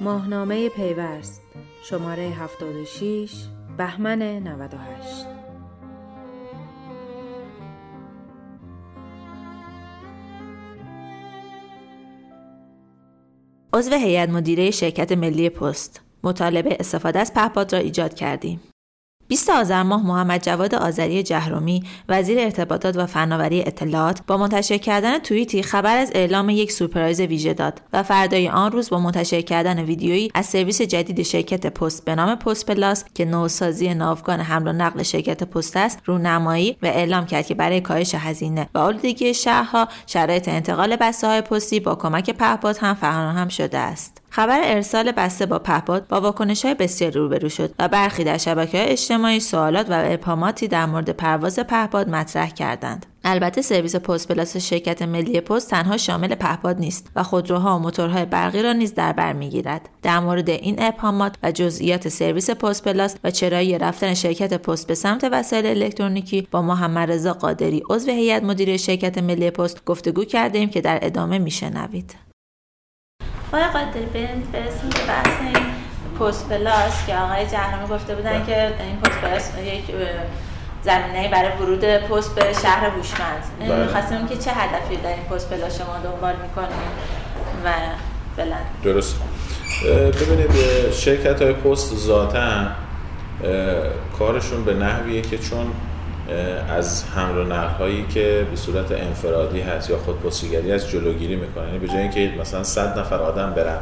ماهنامه پیوست شماره 76 بهمن 98 عضو هیئت مدیره شرکت ملی پست مطالبه استفاده از پهپاد را ایجاد کردیم. 20 آذر ماه محمد جواد آذری جهرومی وزیر ارتباطات و فناوری اطلاعات با منتشر کردن توییتی خبر از اعلام یک سورپرایز ویژه داد و فردای آن روز با منتشر کردن ویدیویی از سرویس جدید شرکت پست به نام پست پلاس که نوسازی ناوگان حمل و نقل شرکت پست است رونمایی و اعلام کرد که برای کاهش هزینه و آلودگی شهرها شرایط انتقال بسته های پستی با کمک پهپاد هم فراهم شده است. خبر ارسال بسته با پهپاد با واکنش های بسیار روبرو شد و برخی در شبکه های اجتماعی سوالات و ابهاماتی در مورد پرواز پهپاد مطرح کردند. البته سرویس پست پلاس شرکت ملی پست تنها شامل پهپاد نیست و خودروها و موتورهای برقی را نیز در بر می‌گیرد. در مورد این ابهامات و جزئیات سرویس پست پلاس و چرایی رفتن شرکت پست به سمت وسایل الکترونیکی با محمد رضا قادری عضو هیئت مدیره شرکت ملی پست گفتگو کردیم که در ادامه میشنوید. آقای قادری برسیم به بحث این پست پلاس که آقای جهرمی گفته بودن بله. که این پست پلاس یک زمینه برای ورود پست به شهر هوشمند بله. می‌خواستیم که چه هدفی در این پست پلاس شما دنبال می‌کنیم و بلند درست ببینید شرکت های پست ذاتا کارشون به نحویه که چون از حمل و نقل هایی که به صورت انفرادی هست یا خودپستیگری از جلوگیری می‌کنن. یعنی به جای اینکه مثلا 100 نفر آدم برن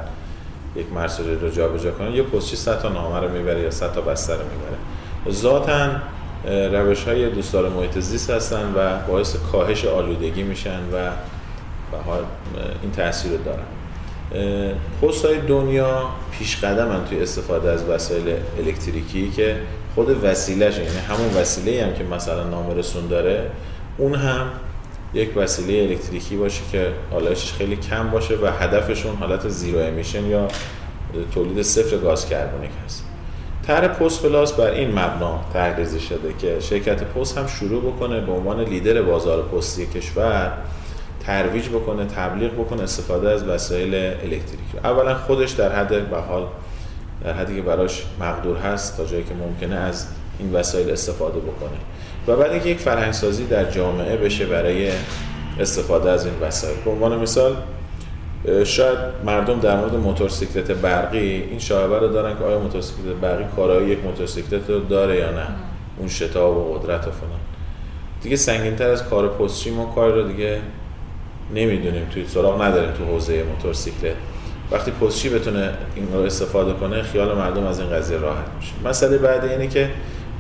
یک مرسولی رو جابجا کنن یه پستچی 100 تا نامه رو می‌بره یا 100 تا بسته رو می‌بره. ذاتاً روش های دوستدار محیط زیست هستن و باعث کاهش آلودگی میشن و این تاثیر رو دارن. پست های دنیا پیش قدم توی استفاده از وسایل الکتریکی که خود وسیلهش یعنی همون وسیله هم که مثلا نامرسون داره اون هم یک وسیله الکتریکی باشه که آلایشش خیلی کم باشه و هدفشون حالت زیرو امیشن یا تولید صفر گاز کربونیک هست. طرح پست پلاس بر این مبنا طرحریزی شده که شرکت پست هم شروع بکنه به عنوان لیدر بازار پستی کشور ترویج بکنه تبلیغ بکنه استفاده از وسایل الکتریکی اولا خودش در حد به حال در حدی که براش مقدور هست تا جایی که ممکنه از این وسایل استفاده بکنه. و بعد اینکه یک فرهنگسازی در جامعه بشه برای استفاده از این وسایل. به عنوان مثال شاید مردم در مورد موتورسیکلت برقی این شایبه رو دارن که آیا موتورسیکلت برقی کارایی یک موتورسیکلت رو داره یا نه؟ اون شتاب و قدرت و فلان. دیگه سنگینتر از کار پستچی ما کار رو دیگه نمی‌دونیم. توی سراغ نداریم تو حوزه موتورسیکلت. وقتی پستچی بتونه این رو استفاده کنه خیال مردم از این قضیه راحت میشه. مسئله بعد اینه که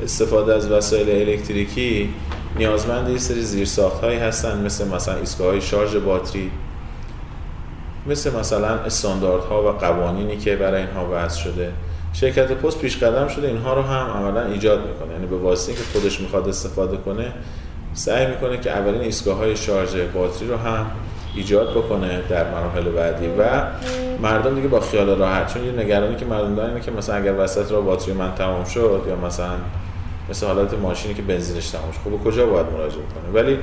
استفاده از وسایل الکتریکی نیازمند یه سری زیرساخت هایی هستن مثل مثلا ایستگاه های شارژ باتری مثل مثلا استانداردها و قوانینی که برای اینها وضع شده. شرکت پست پیش قدم شده اینها رو هم عملا ایجاد می‌کنه. یعنی به واسطه که خودش می‌خواد استفاده کنه سعی می‌کنه که اولین ایستگاه های شارژ باتری رو هم ایجاد بکنه در مراحل بعدی. و مردم دیگه با خیال راحت چون یه نگرانی که مردم دارن اینه که مثلا اگر وسط را باتری من تمام شد یا مثلا مثل حالت ماشینی که بنزینش تمام شد خب کجا باید مراجعه کنه؟ ولی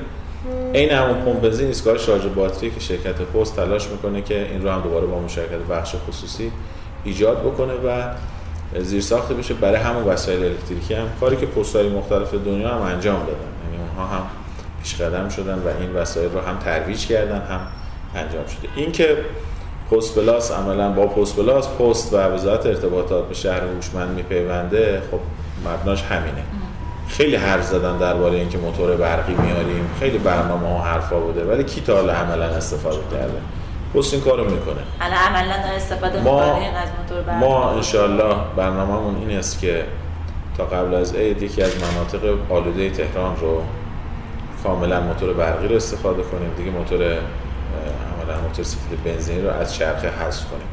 این همون پمپ بنزین ایستگاه شارژ باتری که شرکت پست تلاش می‌کنه که این رو هم دوباره با مشارکت بخش خصوصی ایجاد بکنه و زیر ساخته بشه برای همون وسایل الکتریکی. هم کاری که های مختلف دنیا هم انجام دادن. یعنی اونها هم پیش قدم شدن و این وسایل رو هم ترویج کردن هم انجام شده. این که پست بلاس عملا با پست بلاس پست و وزارت ارتباطات به شهر هوشمند میپیونده. خب مبناش همینه. خیلی حرف زدن درباره اینکه موتور برقی میاریم. خیلی برنامه ها حرفا بوده ولی کی تا حالا عملا استفاده کرده؟ پست این کارو می‌کنه. الان عملا استفاده ما از موتور برقی. ما انشالله برنامه‌مون این است که تا قبل از عید یکی از مناطق آلوده تهران رو کاملا موتور برقی رو استفاده کنیم. دیگه موتور عملا موتورسیکلت بنزینی رو از چرخه حذف کنیم.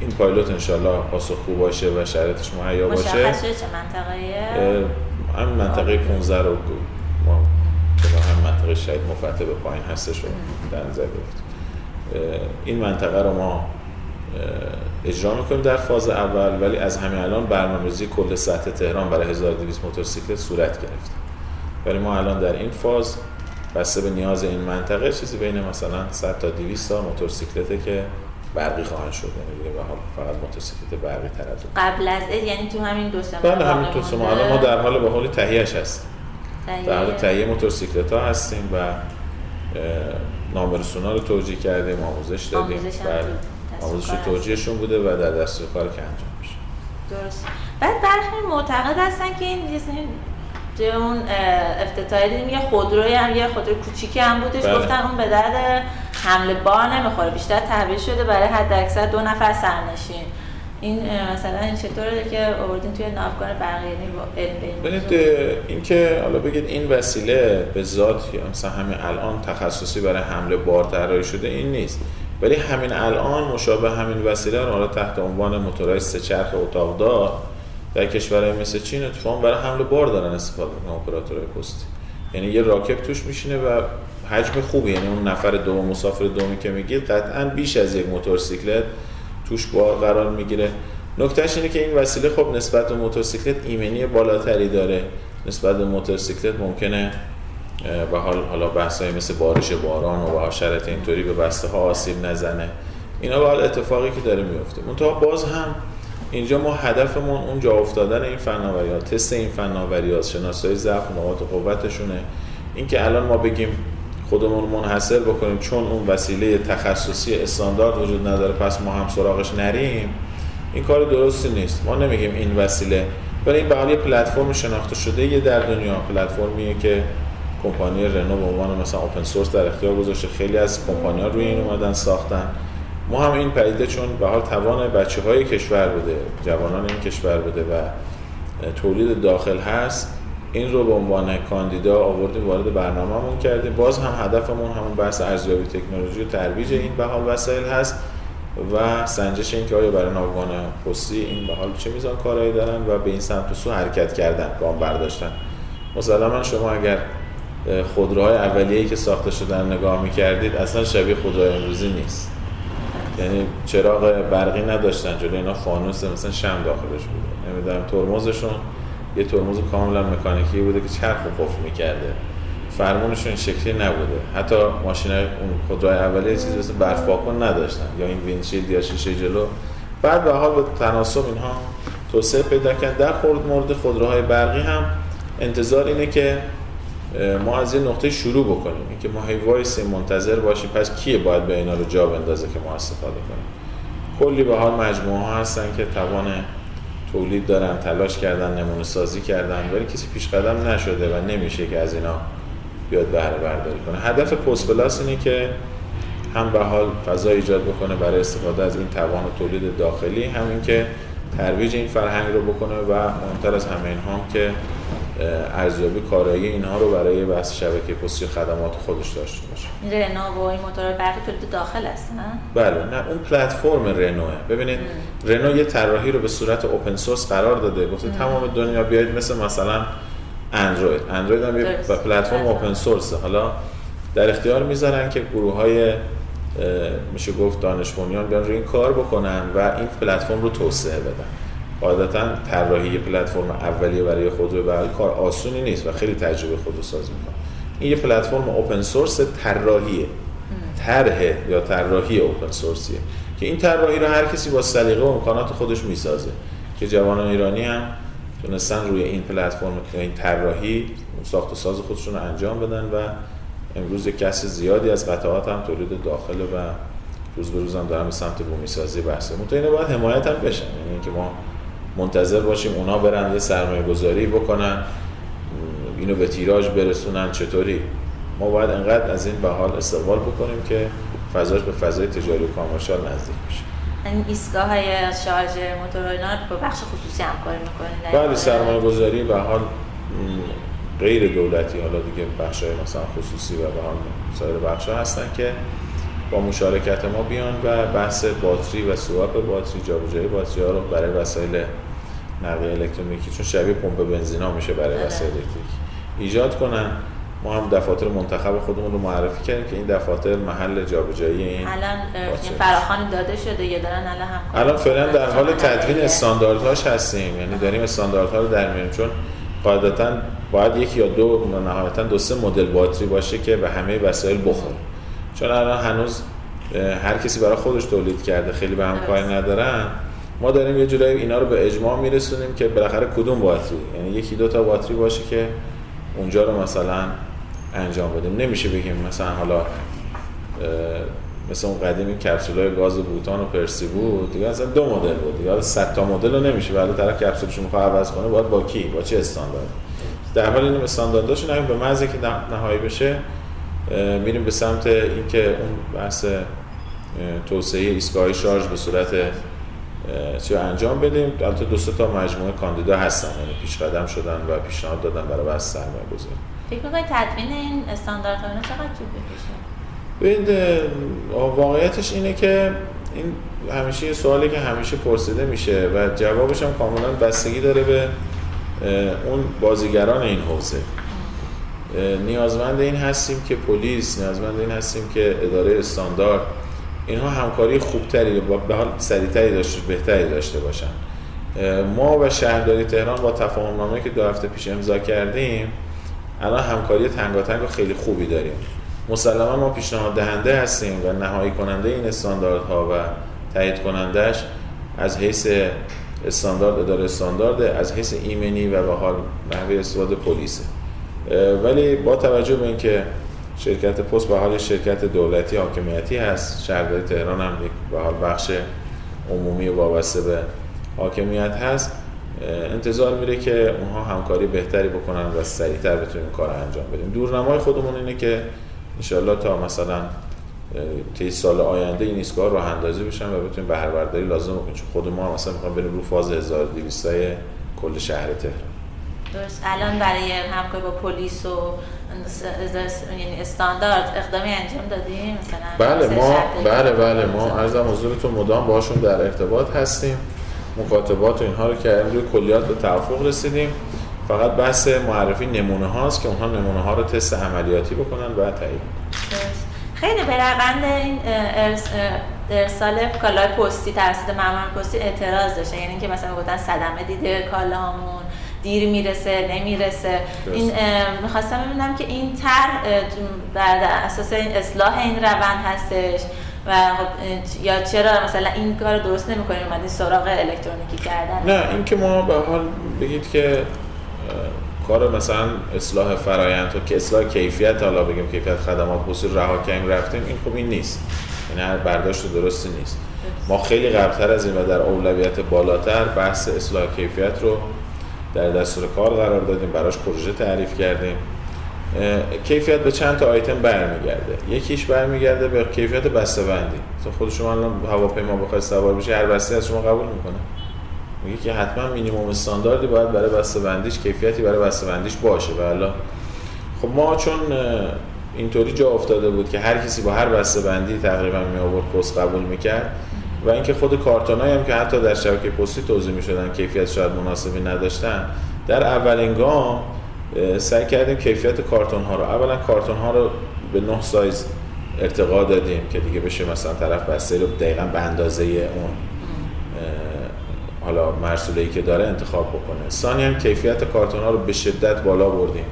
این پایلوت انشالله پاسخ خوب باشه و شرایطش مهیا باشه. مشخص چه منطقه همین منطقه 15 رو ما که هم منطقه شهید مفتح به پایین هستش رو در نظر گرفتیم این منطقه رو ما اجرا می‌کنیم در فاز اول ولی از همین الان برنامه‌ریزی کل سطح تهران برای 1200 موتورسیکلت صورت گرفته. ولی ما الان در این فاز بسته به نیاز این منطقه چیزی بین مثلا 100 تا 200 تا موتورسیکلته که برقی خواهند شد. یعنی دیگه به حال فقط موتورسیکلت برقی تردد. قبل از یعنی تو همین دو سه بله همین دو سه ماه. ما در حال به حال تهیهش هستیم. در حال تهیه موتورسیکلت ها هستیم و نامرسونا رو توجیه کردیم آموزش دادیم. بله. آموزش توجیهشون بوده و در دستور کار که انجام میشه. درست. بعد برخی معتقد هستن که این توی اون افتتاحی دیدیم یه خودروی هم یه خودرو کوچیکی هم بودش بله. گفتن اون به درد حمل بار نمی‌خوره بیشتر تعبیر شده برای حد اکثر دو نفر سرنشین. این مثلا این چطوره که آوردین توی ناوگان برقی ببینید این که حالا بگید این وسیله به ذات یا مثلا همین الان تخصصی برای حمل بار طراحی شده این نیست. ولی همین الان مشابه همین وسیله رو حالا تحت عنوان موتورهای سه چرخ اتاقدار در کشورهای مثل چین اتفاقا برای حمل بار دارن استفاده می‌کنن اپراتورهای پستی. یعنی یه راکت توش میشینه و حجم خوبی یعنی اون نفر دوم مسافر دومی که میگید قطعا بیش از یک موتورسیکلت توش بار قرار می‌گیره. نکتهش اینه که این وسیله خب نسبت به موتورسیکلت ایمنی بالاتری داره. نسبت به موتورسیکلت ممکنه به حال حالا بحثایی مثل بارش باران و با شرط اینطوری به بسته ها آسیب نزنه. اینا به اتفاقی که داره میفته منتها باز هم اینجا ما هدفمون اون جا افتادن این فناوری تست این فناوری ها شناسایی ضعف نقاط قوتشونه. اینکه الان ما بگیم خودمون منحصر بکنیم چون اون وسیله تخصصی استاندارد وجود نداره پس ما هم سراغش نریم این کار درستی نیست. ما نمیگیم این وسیله ولی این به پلتفرم شناخته شده یه در دنیا. پلتفرمیه که کمپانی رنو به عنوان مثلا اوپن سورس در اختیار گذاشته. خیلی از کمپانی ها روی این اومدن ساختن. ما هم این پدیده چون به حال توان بچه های کشور بده جوانان این کشور بده و تولید داخل هست این رو به عنوان کاندیدا آوردیم وارد برنامهمون کردیم. باز هم هدفمون همون بحث ارزیابی تکنولوژی و ترویج این به حال وسایل هست و سنجش این که آیا برای ناوگان پستی این به حال چه میزان کارهایی دارن و به این سمت و سو حرکت کردن گام برداشتن. مسلما شما اگر خودروهای اولیه‌ای که ساخته شدن نگاه می‌کردید اصلا شبیه خودروهای امروزی نیست. یعنی چراغ برقی نداشتن جلوی اینا فانوس مثلا شمع داخلش بوده نمی‌دونم ترمزشون یه ترمز کاملا مکانیکی بوده که چرخ قفل می‌کرده. فرمونشون شکلی نبوده. حتی ماشین اون خودروهای اولیه چیزی مثل برف نداشتن یا این windshield یا شیشه جلو. بعد به حال به تناسب اینها توسعه پیدا کرد در خورد مورد خودروهای برقی هم انتظار اینه که ما از یه نقطه شروع بکنیم. اینکه ما هی وایسیم منتظر باشیم پس کیه باید به اینا رو جا بندازه که ما استفاده کنیم؟ کلی به حال مجموعه ها هستن که توان تولید دارن تلاش کردن نمونه سازی کردن ولی کسی پیش قدم نشده و نمیشه که از اینا بیاد بهره برداری کنه. هدف پست پلاس اینه که هم به حال فضا ایجاد بکنه برای استفاده از این توان تولید داخلی همین که ترویج این فرهنگ رو بکنه و مهمتر از همه این هم که ارزیابی کارایی اینها رو برای بحث شبکه پستی خدمات خودش داشته باشه. این رنو و این موتور برقی تولید داخل است نه؟ بله نه اون پلتفرم رنوه. ببینید رنو یه طراحی رو به صورت اوپن سورس قرار داده. گفته تمام دنیا بیاید مثل مثلا اندروید اندروید هم یه پلتفرم اوپن سورسه حالا در اختیار می‌ذارن که گروه های میشه گفت دانش بیان روی این کار بکنن و این پلتفرم رو توسعه بدن. قاعدتا طراحی پلتفرم اولیه برای خودرو برای کار آسونی نیست و خیلی تجربه خودروسازی می‌کنه. این یه پلتفرم اوپن سورس طراحیه. طرح یا طراحی اوپن سورسیه که این طراحی رو هر کسی با سلیقه و امکانات خودش می‌سازه. که جوانان ایرانی هم تونستن روی این پلتفرم این طراحی ساخت و ساز خودشون رو انجام بدن و امروز کسی زیادی از قطعات هم تولید داخل و روز به روز هم دارن به سمت بومی سازی بحثه اینه باید حمایت هم بشن. یعنی اینکه ما منتظر باشیم اونا برن یه سرمایه گذاری بکنن اینو به تیراژ برسونن چطوری؟ ما باید انقدر از این به حال استقبال بکنیم که فضاش به فضای تجاری و کامرشال نزدیک بشه. این ایستگاه های شارژ موتور اینا با بخش خصوصی همکاری می‌کنین؟ بله سرمایه گذاری به حال غیر دولتی حالا دیگه بخش های مثلا خصوصی و به حال سایر بخش ها هستن که با مشارکت ما بیان و بحث باتری و سواپ باتری جابجایی باتری ها رو برای وسایل نقل الکترونیکی چون شبیه پمپ بنزین ها میشه برای بله. وسایل الکتریک ایجاد کنن. ما هم دفاتر منتخب خودمون رو معرفی کردیم که این دفاتر محل جابجایی این الان فراخوان داده شده یا دارن الان هم الان فعلا در حال تدوین استانداردهاش هستیم. یعنی داریم استانداردها رو در میاریم چون قاعدتا باید یکی یا دو نهایتا دو سه مدل باتری باشه که به همه وسایل بخوره. چون الان هنوز هر کسی برای خودش تولید کرده خیلی به هم کاری ندارن. ما داریم یه جورایی اینا رو به اجماع میرسونیم که بالاخره کدوم باتری. یعنی یکی دو تا باتری باشه که اونجا رو مثلا انجام بدیم. نمیشه بگیم مثلا حالا مثل اون قدیمی کپسولای گاز بوتان و پرسی بود. دیگه اصلا دو مدل بود. دیگه 100 تا مدل رو نمیشه. ولی طرف کپسولش رو می‌خواد عوض کنه باید با کی؟ با چه استاندارد؟ در حال این استاندارداش نمیم به مزه که نهایی بشه. میریم به سمت اینکه اون بحث توسعه ایستگاه شارژ به صورت چی انجام بدیم. البته دو تا مجموعه کاندیدا هستن یعنی پیش قدم شدن و پیشنهاد دادن برای بحث سرمایه گذاری. فکر می‌کنید تدوین این استانداردها چقدر طول بکشه ببینید واقعیتش اینه که این همیشه یه سوالی که همیشه پرسیده میشه و جوابش هم کاملا بستگی داره به اون بازیگران این حوزه. نیازمند این هستیم که پلیس نیازمند این هستیم که اداره استاندارد اینها همکاری خوبتری به حال سریعتری داشته بهتری داشته باشن. ما و شهرداری تهران با تفاهم نامه که دو هفته پیش امضا کردیم الان همکاری تنگاتنگ و خیلی خوبی داریم. مسلما ما پیشنهاد دهنده هستیم و نهایی کننده این استانداردها و تایید کنندش از حیث استاندارد اداره استاندارد از حیث ایمنی و به حال نحوه استفاده پلیسه. ولی با توجه به اینکه شرکت پست به حال شرکت دولتی حاکمیتی هست شهرداری تهران هم به حال بخش عمومی وابسته به حاکمیت هست انتظار میره که اونها همکاری بهتری بکنن و سریعتر بتونیم کار انجام بدیم. دورنمای خودمون اینه که انشالله تا مثلا تی سال آینده این ایستگاه راه اندازی بشن و بتونیم بهره برداری لازم بکنیم. چون خود ما مثلا می‌خوام بریم رو فاز 1200 کل شهر تهران. درست. الان برای همکاری با پلیس و یعنی استاندارد اقدامی انجام دادیم. مثلا بله ما بله بله. ما ارزم حضورتون مدام باشون در ارتباط هستیم. مکاتبات و اینها رو کردیم روی کلیات به توافق رسیدیم. فقط بحث معرفی نمونه هاست که اونها نمونه ها رو تست عملیاتی بکنن و تایید خیلی به روند این ارسال کالای پستی توسط مامور پستی اعتراض داشته یعنی که مثلا گفتن صدمه دیده کالامون. دیر می‌رسه نمی‌رسه. این می‌خواستم ببینم که این تر بر اساس این اصلاح این روند هستش و خب یا چرا مثلا این کار درست نمی‌کنیم اومدین سراغ الکترونیکی کردن. نه این که ما به حال بگید که کار مثلا اصلاح فرایند و که اصلاح کیفیت حالا بگیم کیفیت خدمات خصوصی رها کردیم رفتیم این خوب این نیست. این هر برداشت درستی نیست. ما خیلی قبلتر از این و در اولویت بالاتر بحث اصلاح کیفیت رو در دستور کار قرار دادیم براش پروژه تعریف کردیم. کیفیت به چند تا آیتم برمیگرده. یکیش برمیگرده به کیفیت بسته بندی خود شما الان هواپیما بخواید سوار بشه هر بسته از شما قبول می‌کنه. میگه که حتما مینیمم استانداردی باید برای بسته بندیش کیفیتی برای بسته بندیش باشه. و خب ما چون اینطوری جا افتاده بود که هر کسی با هر بسته بندی تقریبا می آورد قبول می‌کرد. و اینکه خود کارتونایی هم که حتی در شبکه پستی توضیح می‌شدن کیفیت شاید مناسبی نداشتن در اولین گام سعی کردیم کیفیت کارتون ها رو اولا کارتون ها رو به نه سایز ارتقا دادیم که دیگه بشه مثلا طرف بسته رو دقیقا به اندازه اون حالا مرسوله که داره انتخاب بکنه. ثانی هم کیفیت کارتون ها رو به شدت بالا بردیم.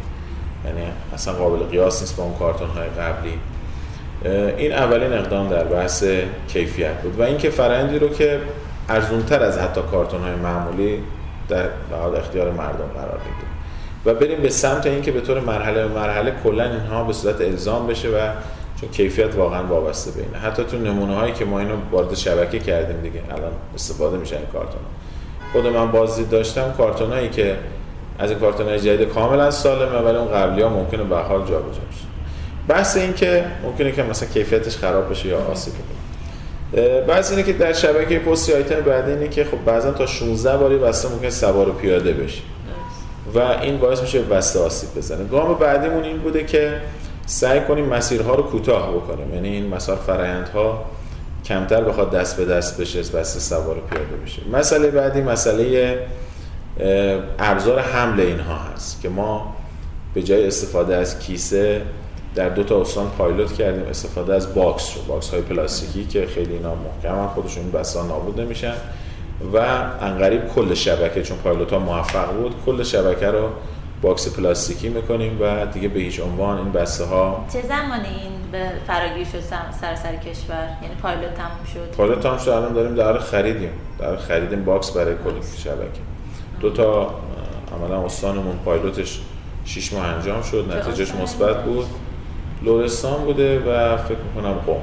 یعنی اصلا قابل قیاس نیست با اون کارتون های قبلی. این اولین اقدام در بحث کیفیت بود و اینکه فرندی رو که ارزونتر از حتی کارتون های معمولی در اختیار مردم قرار بگیره و بریم به سمت اینکه به طور مرحله به مرحله کلا اینها به صورت الزام بشه و چون کیفیت واقعا وابسته به اینه. حتی تو نمونه هایی که ما اینو وارد شبکه کردیم دیگه الان استفاده میشه این کارتون. خود من بازدید داشتم کارتون هایی که از این کارتون های جدید کاملا سالمه ولی اون قبلی ها ممکنه به حال جابجا بشه. بحث این که ممکنه که مثلا کیفیتش خراب بشه یا آسیب بکنه بعض اینه که در شبکه پستی آیتم بعد اینه که خب بعضا تا 16 باری بسته ممکن سوار و پیاده بشه. و این باعث میشه بسته آسیب بزنه. گام بعدیمون این بوده که سعی کنیم مسیرها رو کوتاه بکنیم. یعنی این مسار فرایندها کمتر بخواد دست به دست بشه بسته سوار پیاده بشه. مسئله بعدی مسئله ابزار حمل اینها هست که ما به جای استفاده از کیسه در دو تا استان پایلوت کردیم استفاده از باکس رو باکس های پلاستیکی که خیلی اینا محکم خودشون بسا نابود نمیشن. و عنقریب کل شبکه چون پایلوت ها موفق بود کل شبکه رو باکس پلاستیکی می‌کنیم و دیگه به هیچ عنوان این بسته ها چه زمانی این به فراگیر شد سر سر کشور؟ یعنی پایلوت تموم شد؟ پایلوت تموم شد الان داریم در خریدیم. در خریدیم باکس برای کل شبکه. دو تا عملا استانمون پایلوتش 6 ماه انجام شد نتیجهش مثبت بود. لورستان بوده و فکر می‌کنم قم.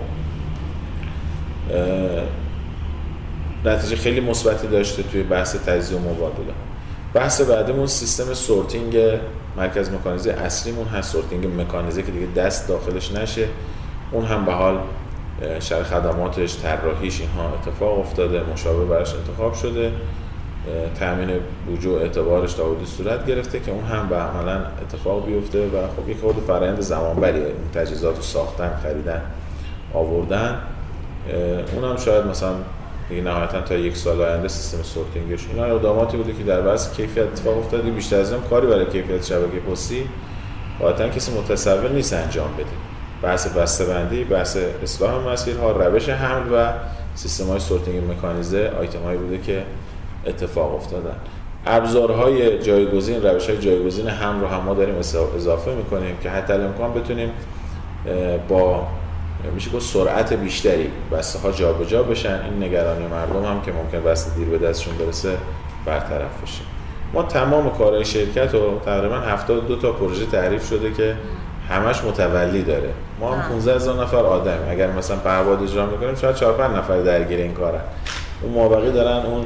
نتیجه خیلی مثبتی داشته توی بحث تجزیه و مبادله. بحث بعدمون سیستم سورتینگ مرکز مکانیزه اصلیمون هست. سورتینگ مکانیزه که دیگه دست داخلش نشه. اون هم به حال شرح خدماتش طراحیش اینها اتفاق افتاده. مشابه براش انتخاب شده. تامین بوجو اعتبارش تا صورت گرفته که اون هم به عملا اتفاق بیفته و خب یک خود فرآیند زمانبریه این تجهیزات رو ساختن خریدن آوردن. اون هم شاید مثلا دیگه نهایتا تا یک سال آینده سیستم سورتینگش اینا اقداماتی بوده که در بحث کیفیت اتفاق افتاده. بیشتر از کاری برای کیفیت شبکه پستی واقعا کسی متصور نیست انجام بده. بحث بسته‌بندی بحث اصلاح مسیرها روش حمل و سیستم های سورتینگ مکانیزه آیتم هایی بوده که اتفاق افتادن. ابزارهای جایگزین روش های جایگزین هم رو هم ما داریم اضافه می‌کنیم که حتی امکان بتونیم با میشه گفت سرعت بیشتری بسته ها جابجا بشن. این نگرانی مردم هم که ممکن بسته دیر به دستشون برسه برطرف بشه ما تمام کارهای شرکت رو تقریبا 72 تا پروژه تعریف شده که همش متولی داره. ما هم 15 هزار نفر آدم. اگر مثلا پهباد اجرا می‌کنیم شاید 4 5 نفر درگیر این کارن. اون مابقی دارن اون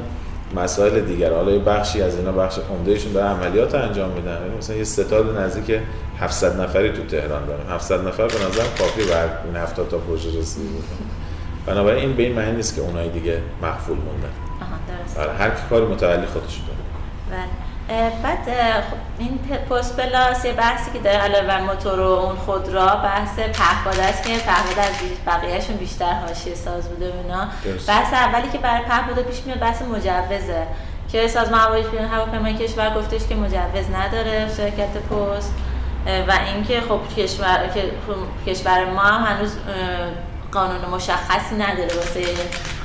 مسائل دیگر. حالا یه بخشی از اینا بخش عمدهشون داره عملیات انجام میدن. یعنی مثلا یه ستاد نزدیک 700 نفری تو تهران داریم. 700 نفر به نظر کافی بر این 70 تا پروژه رسیدگی بنابراین این به این معنی نیست که اونایی دیگه مخفول موندن. آها درست هر کی کاری متولی خودش داره. بله. بعد خب این پست پلاس یه بحثی که داره علاوه موتور و اون خودرا بحث پهپاد است که پهپاد از بقیهشون بیشتر حاشیه ساز بوده اونا بحث اولی که برای پهپاد پیش میاد بحث مجوزه. که سازمان هواپیمایی کشور گفتش که مجوز نداره شرکت پست و اینکه خب کشور که کشور ما هم هنوز قانون مشخصی نداره واسه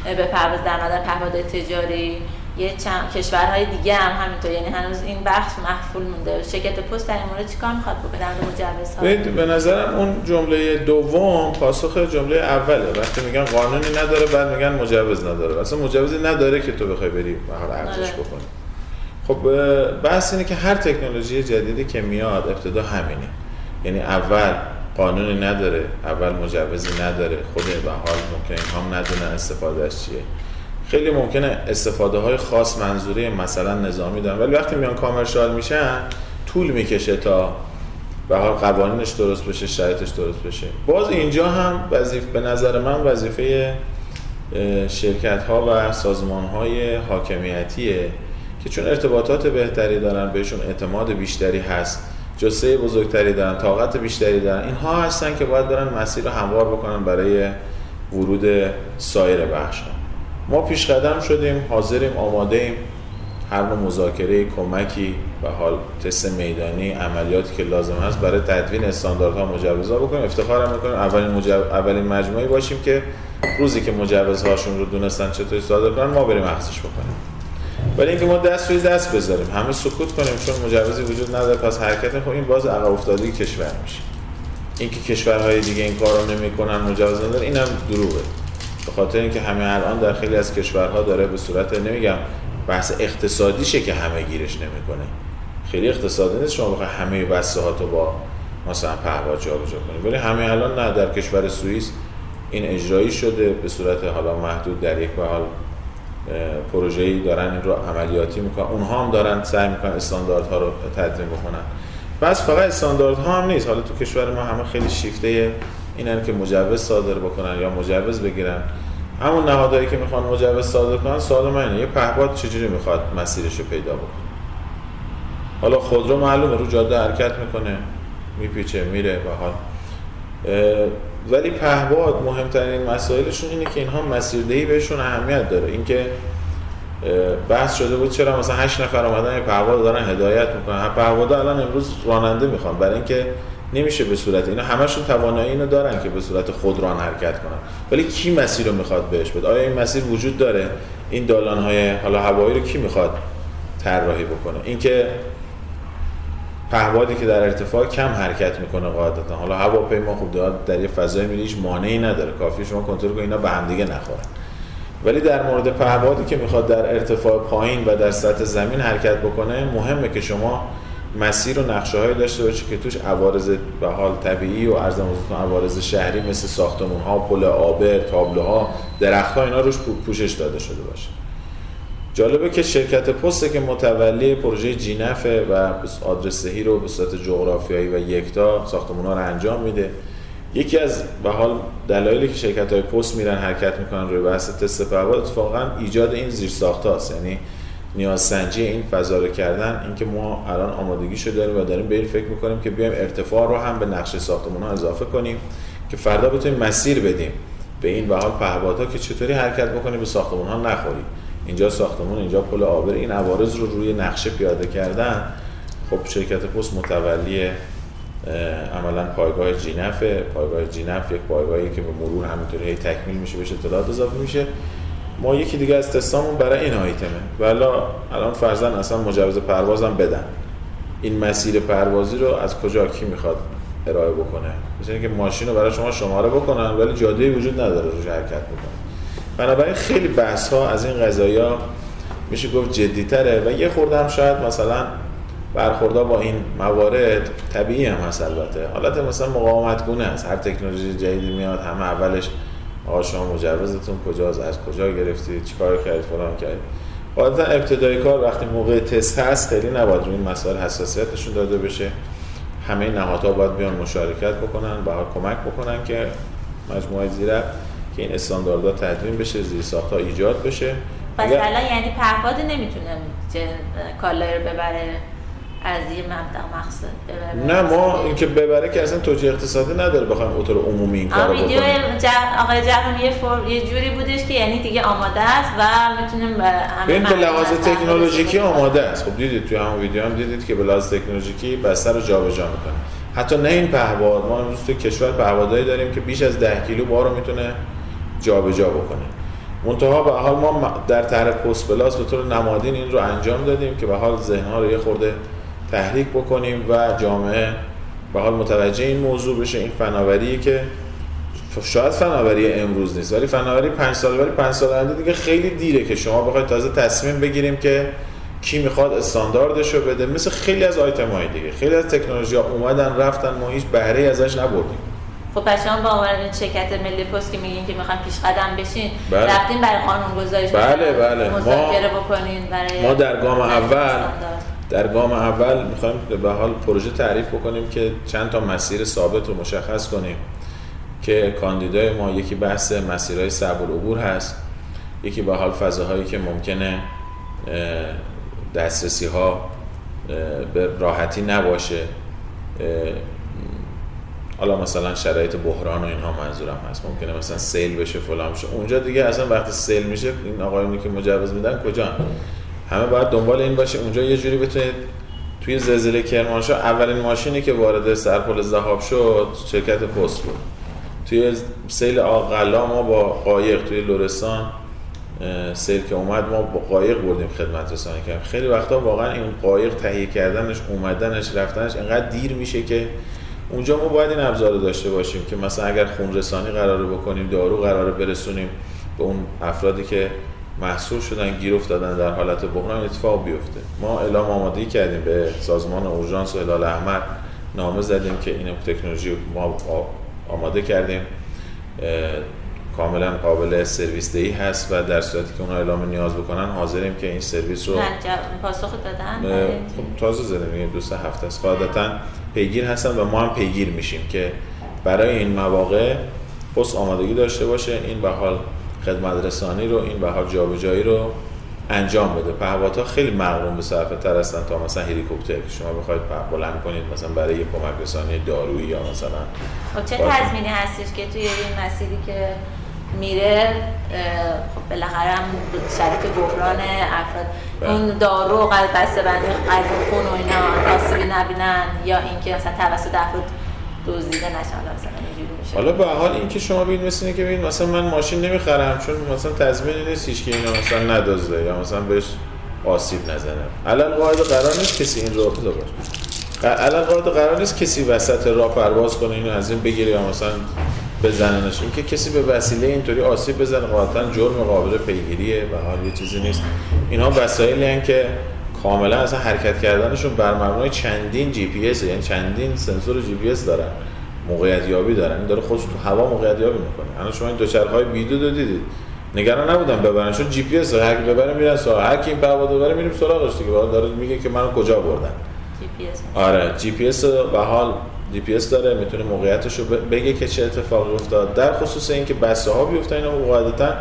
به پرواز در پهپادهای تجاری. یه چند کشورهای دیگه هم همینطور. یعنی هنوز این بخش محفول مونده. شرکت پست در این مورد چیکار می‌خواد بکنه؟ در مجوزها. به نظرم اون جمله دوم پاسخ جمله اوله. وقتی میگن قانونی نداره بعد میگن مجوز نداره. اصلا مجوزی نداره که تو بخوای بری به ارزش آره. بکنی. خب بحث اینه که هر تکنولوژی جدیدی که میاد ابتدا همینه. یعنی اول قانونی نداره اول مجوزی نداره. خود به حال ممکن هم ندونن استفاده از چیه. خیلی ممکنه استفاده های خاص منظوری مثلا نظامی دارن ولی وقتی میان کامرشال میشن طول می‌کشه تا به حال قوانینش درست بشه شرایطش درست بشه باز اینجا هم وظیفه به نظر من وظیفه شرکت ها و سازمان های حاکمیتیه که چون ارتباطات بهتری دارن بهشون اعتماد بیشتری هست جسه بزرگتری دارن طاقت بیشتری دارن اینها هستن که باید دارن مسیر رو هموار بکنن برای ورود سایر بخش ها. ما پیش قدم شدیم حاضریم آماده ایم هر نوع مذاکره کمکی و حال تست میدانی عملیاتی که لازم هست برای تدوین استانداردها مجوزها بکنیم. افتخار می‌کنیم. اولین مجو... اولین مجموعه باشیم که روزی که مجوزهاشون رو دونستن چطوری صادر کنن ما بریم اخذش بکنیم. ولی اینکه ما دست روی دست بذاریم همه سکوت کنیم چون مجوزی وجود نداره پس حرکت خب این باز عقب افتادگی کشور میشه. اینکه کشورهای دیگه این کارو نمی‌کنن مجوز نداره اینم دروغه. به خاطر اینکه همه الان در خیلی از کشورها داره به صورت نمیگم بحث اقتصادیشه که همه گیرش نمی‌کنه. خیلی اقتصادی نیست شما بخوای همه بسته ها تو با مثلا پهپاد جابجا کنید ولی همه الان نه در کشور سوئیس این اجرایی شده به صورت حالا محدود در یک حال پروژه‌ای دارن این رو عملیاتی می‌کنن. اونها هم دارن سعی می‌کنن استانداردها رو تدوین بکنن. بس فقط استانداردها هم نیست. حالا تو کشور ما همه خیلی شیفته اینن که مجوز صادر بکنن یا مجوز بگیرن. همون نهادهایی که می‌خوان مجوز صادر کنن سوال من اینه یه پهپاد چجوری می‌خواد مسیرش رو پیدا بکنه؟ حالا خودرو معلومه رو جاده حرکت می‌کنه میپیچه میره به حال ولی پهباد مهمترین مسائلشون اینه که اینها مسیردهی بهشون اهمیت داره. اینکه بحث شده بود چرا مثلا 8 نفر اومدن پهباد دارن هدایت می‌کنن. پهباد الان امروز راننده می‌خوان. برای اینکه نمیشه به صورت اینا. همشون توانایی اینو دارن که به صورت خودران حرکت کنن. ولی کی مسیر رو می‌خواد بهش بده؟ آیا این مسیر وجود داره؟ این دالان های حالا هوایی رو کی می‌خواد طراحی بکنه؟ اینکه پهبادی که در ارتفاع کم حرکت می‌کنه قاعدتا. حالا هواپیما خوب در یه فضای میری هیچ مانعی نداره. کافی شما کنترل کنید اینا به هم دیگه نخورن. ولی در مورد پهبادی که می‌خواد در ارتفاع پایین و در سطح زمین حرکت بکنه مهمه که شما مسیر و نقشه های داشته باشید که توش عوارض به حال طبیعی و ارزم عوارض شهری مثل ساختمون ها پل آبر تابلوها درخت ها اینا روش پوشش داده شده باشه. جالبه که شرکت پست که متولی پروژه جینفه و آدرس رو به صورت جغرافیایی و یکتا ساختمون ها رو انجام میده. یکی از به حال دلایلی که شرکت های پست میرن حرکت می‌کنن روی بحث تست پرواز اتفاقا ایجاد این زیر ساخت یعنی نیاز سنجی این فضا رو کردن اینکه ما الان آمادگی داریم و داریم به این فکر می‌کنیم که بیایم ارتفاع رو هم به نقشه ساختمون ها اضافه کنیم که فردا بتونیم مسیر بدیم به این به حال پهپادها که چطوری حرکت بکنیم به ساختمون ها نخوریم. اینجا ساختمون اینجا پل آبر این عوارض رو روی نقشه پیاده کردن خب شرکت پست متولی عملا پایگاه جینف پایگاه جینف یک پایگاهی که به مرور همینطوری تکمیل میشه بشه اطلاعات اضافه میشه. ما یکی دیگه از تستامون برای این آیتمه. ولی الان فرزن اصلا مجوز پروازم بدن. این مسیر پروازی رو از کجا کی می‌خواد ارائه بکنه؟ مثل اینکه ماشین رو برای شما شماره بکنن ولی جادویی وجود نداره روش حرکت بکنه بنابراین خیلی بحث ها از این قضایی میشه گفت جدیتره و یه خوردم شاید مثلا برخوردها با این موارد طبیعی هم هست البته. حالت مثلا مقاومت گونه است. هر تکنولوژی جدیدی میاد همه اولش آقا شما مجوزتون کجاست از کجا گرفتید چیکار کردید فلان کردید قاعدتا ابتدای کار وقتی موقع تست هست خیلی نباید روی این مسائل حساسیتشون داده بشه. همه نهادها باید بیان مشارکت بکنن به کمک بکنن که مجموعه زیرک که این استانداردها تدوین بشه زیر ساختها ایجاد بشه. پس الان یعنی پهپاد نمی‌تونه کالای رو ببره؟ از یه مبدا مقصد نه ما اینکه ببره که اصلا توجیه اقتصادی نداره بخوایم اوتور عمومی این کارو ویدیو آقای جهرم یه. یه جوری بودش که یعنی دیگه آماده است و می‌تونیم به به لحاظ تکنولوژیکی آماده است. خب دیدید توی همون ویدیو هم دیدید که به لحاظ تکنولوژیکی بستر رو جابجا می‌کنه. حتی نه این پهباد ما امروز تو کشور پهپادایی داریم که بیش از 10 کیلو بار رو می‌تونه جابجا بکنه. منتها به حال ما در طرح پست پلاس به طور نمادین این رو انجام دادیم که به حال ذهن ها رو یه خورده تحریک بکنیم و جامعه به حال متوجه این موضوع بشه. این فناوری که شاید فناوری امروز نیست ولی فناوری پنج سال ولی پنج سال آینده دیگه خیلی دیره که شما بخواید تازه تصمیم بگیریم که کی می‌خواد استانداردش رو بده. مثل خیلی از آیتم های دیگه خیلی از تکنولوژی ها اومدن رفتن ما هیچ بهره ازش نبردیم. خب پس شما با عنوان شرکت ملی پست که میگین که می‌خوان پیش قدم بشین بله. رفتین برای قانون گذاری بله بله. مذاکره بکنین برای ما در گام اول در گام اول می‌خوایم به حال پروژه تعریف بکنیم که چند تا مسیر ثابت رو مشخص کنیم که کاندیدای ما یکی بحث مسیرهای صعب العبور هست یکی به حال فضاهایی که ممکنه دسترسی ها به راحتی نباشه حالا مثلا شرایط بحران و اینها منظورم هست. ممکنه مثلا سیل بشه فلان بشه. اونجا دیگه اصلا وقتی سیل میشه این آقایونی که مجوز میدن کجا همه باید دنبال این باشه اونجا یه جوری بتونید توی زلزله کرمانشاه اولین ماشینی که وارد سرپل زهاب شد شرکت پست بود. توی سیل آقلا ما با قایق توی لورستان سیل که اومد ما با قایق بردیم خدمت رسانی کردیم خیلی وقتا واقعا این قایق تهیه کردنش اومدنش رفتنش اینقدر دیر میشه که اونجا ما باید این ابزار داشته باشیم که مثلا اگر خون رسانی قراره بکنیم دارو قراره برسونیم به اون افرادی که محصول شدن گیر افتادن در حالت بحران اتفاق بیفته. ما اعلام آمادگی کردیم به سازمان اورژانس و هلال احمر نامه زدیم که این تکنولوژی ما آماده کردیم. کاملا قابل سرویس دهی هست و در صورتی که اونا اعلام نیاز بکنن حاضریم که این سرویس رو پاسخ دادن؟ خب تازه زدیم. دو سه هفته است. قاعدتا پیگیر هستن و ما هم پیگیر میشیم که برای این مواقع پست آمادگی داشته باشه. این به حال خدمت رسانی رو این بها جابجایی رو انجام بده. پهپادها خیلی مقرون به صرفه تر هستن تا مثلا هلیکوپتر که شما بخواید بلند کنید مثلا برای یه کمک رسانی دارویی یا مثلا خب چه تضمینی هستش که توی این مسیری که میره خب بالاخره هم شرط بحران افراد. بله. اون دارو قلب بسته بندی قلب خون و اینا آسیبی نبینن یا اینکه مثلا توسط افراد دزدیده نشن. مثلا حالا به حال اینکه شما ببین مثل که ببین مثلا من ماشین نمی‌خرم چون مثلا تضمینی نیست هیچ که اینو مثلا ندازده یا مثلا بهش آسیب نزنه. الان واحد قرار نیست کسی این رو باشه الان قرار نیست کسی وسط راه پرواز کنه اینو از این بگیره یا مثلا بزننش. این که کسی به وسیله اینطوری آسیب بزنه قاطعا جرم قابل پیگیریه و حال یه چیزی نیست. اینها وسایلی که کاملا اصلا حرکت کردنشون بر مبنای چندین جی پی اس یعنی چندین سنسور جی پی اس دارن. موقعیت یابی دارن این داره خودش تو هوا موقعیت یابی می‌کنه. الان شما این دوچرخه بیدود دیدید. نگران نبودم ببرن چون جی پی اس هر کی ببره میرن سراغ. هر کی این پرواز ببره میریم سراغش دیگه. داره میگه که منو کجا بردن؟ جی پی اس آره جی پی اس به حال جی پی اس داره می‌تونه موقعیتش رو بگه که چه اتفاقی افتاد. در خصوص اینکه بسته ها بیفتن اینا قاعدتا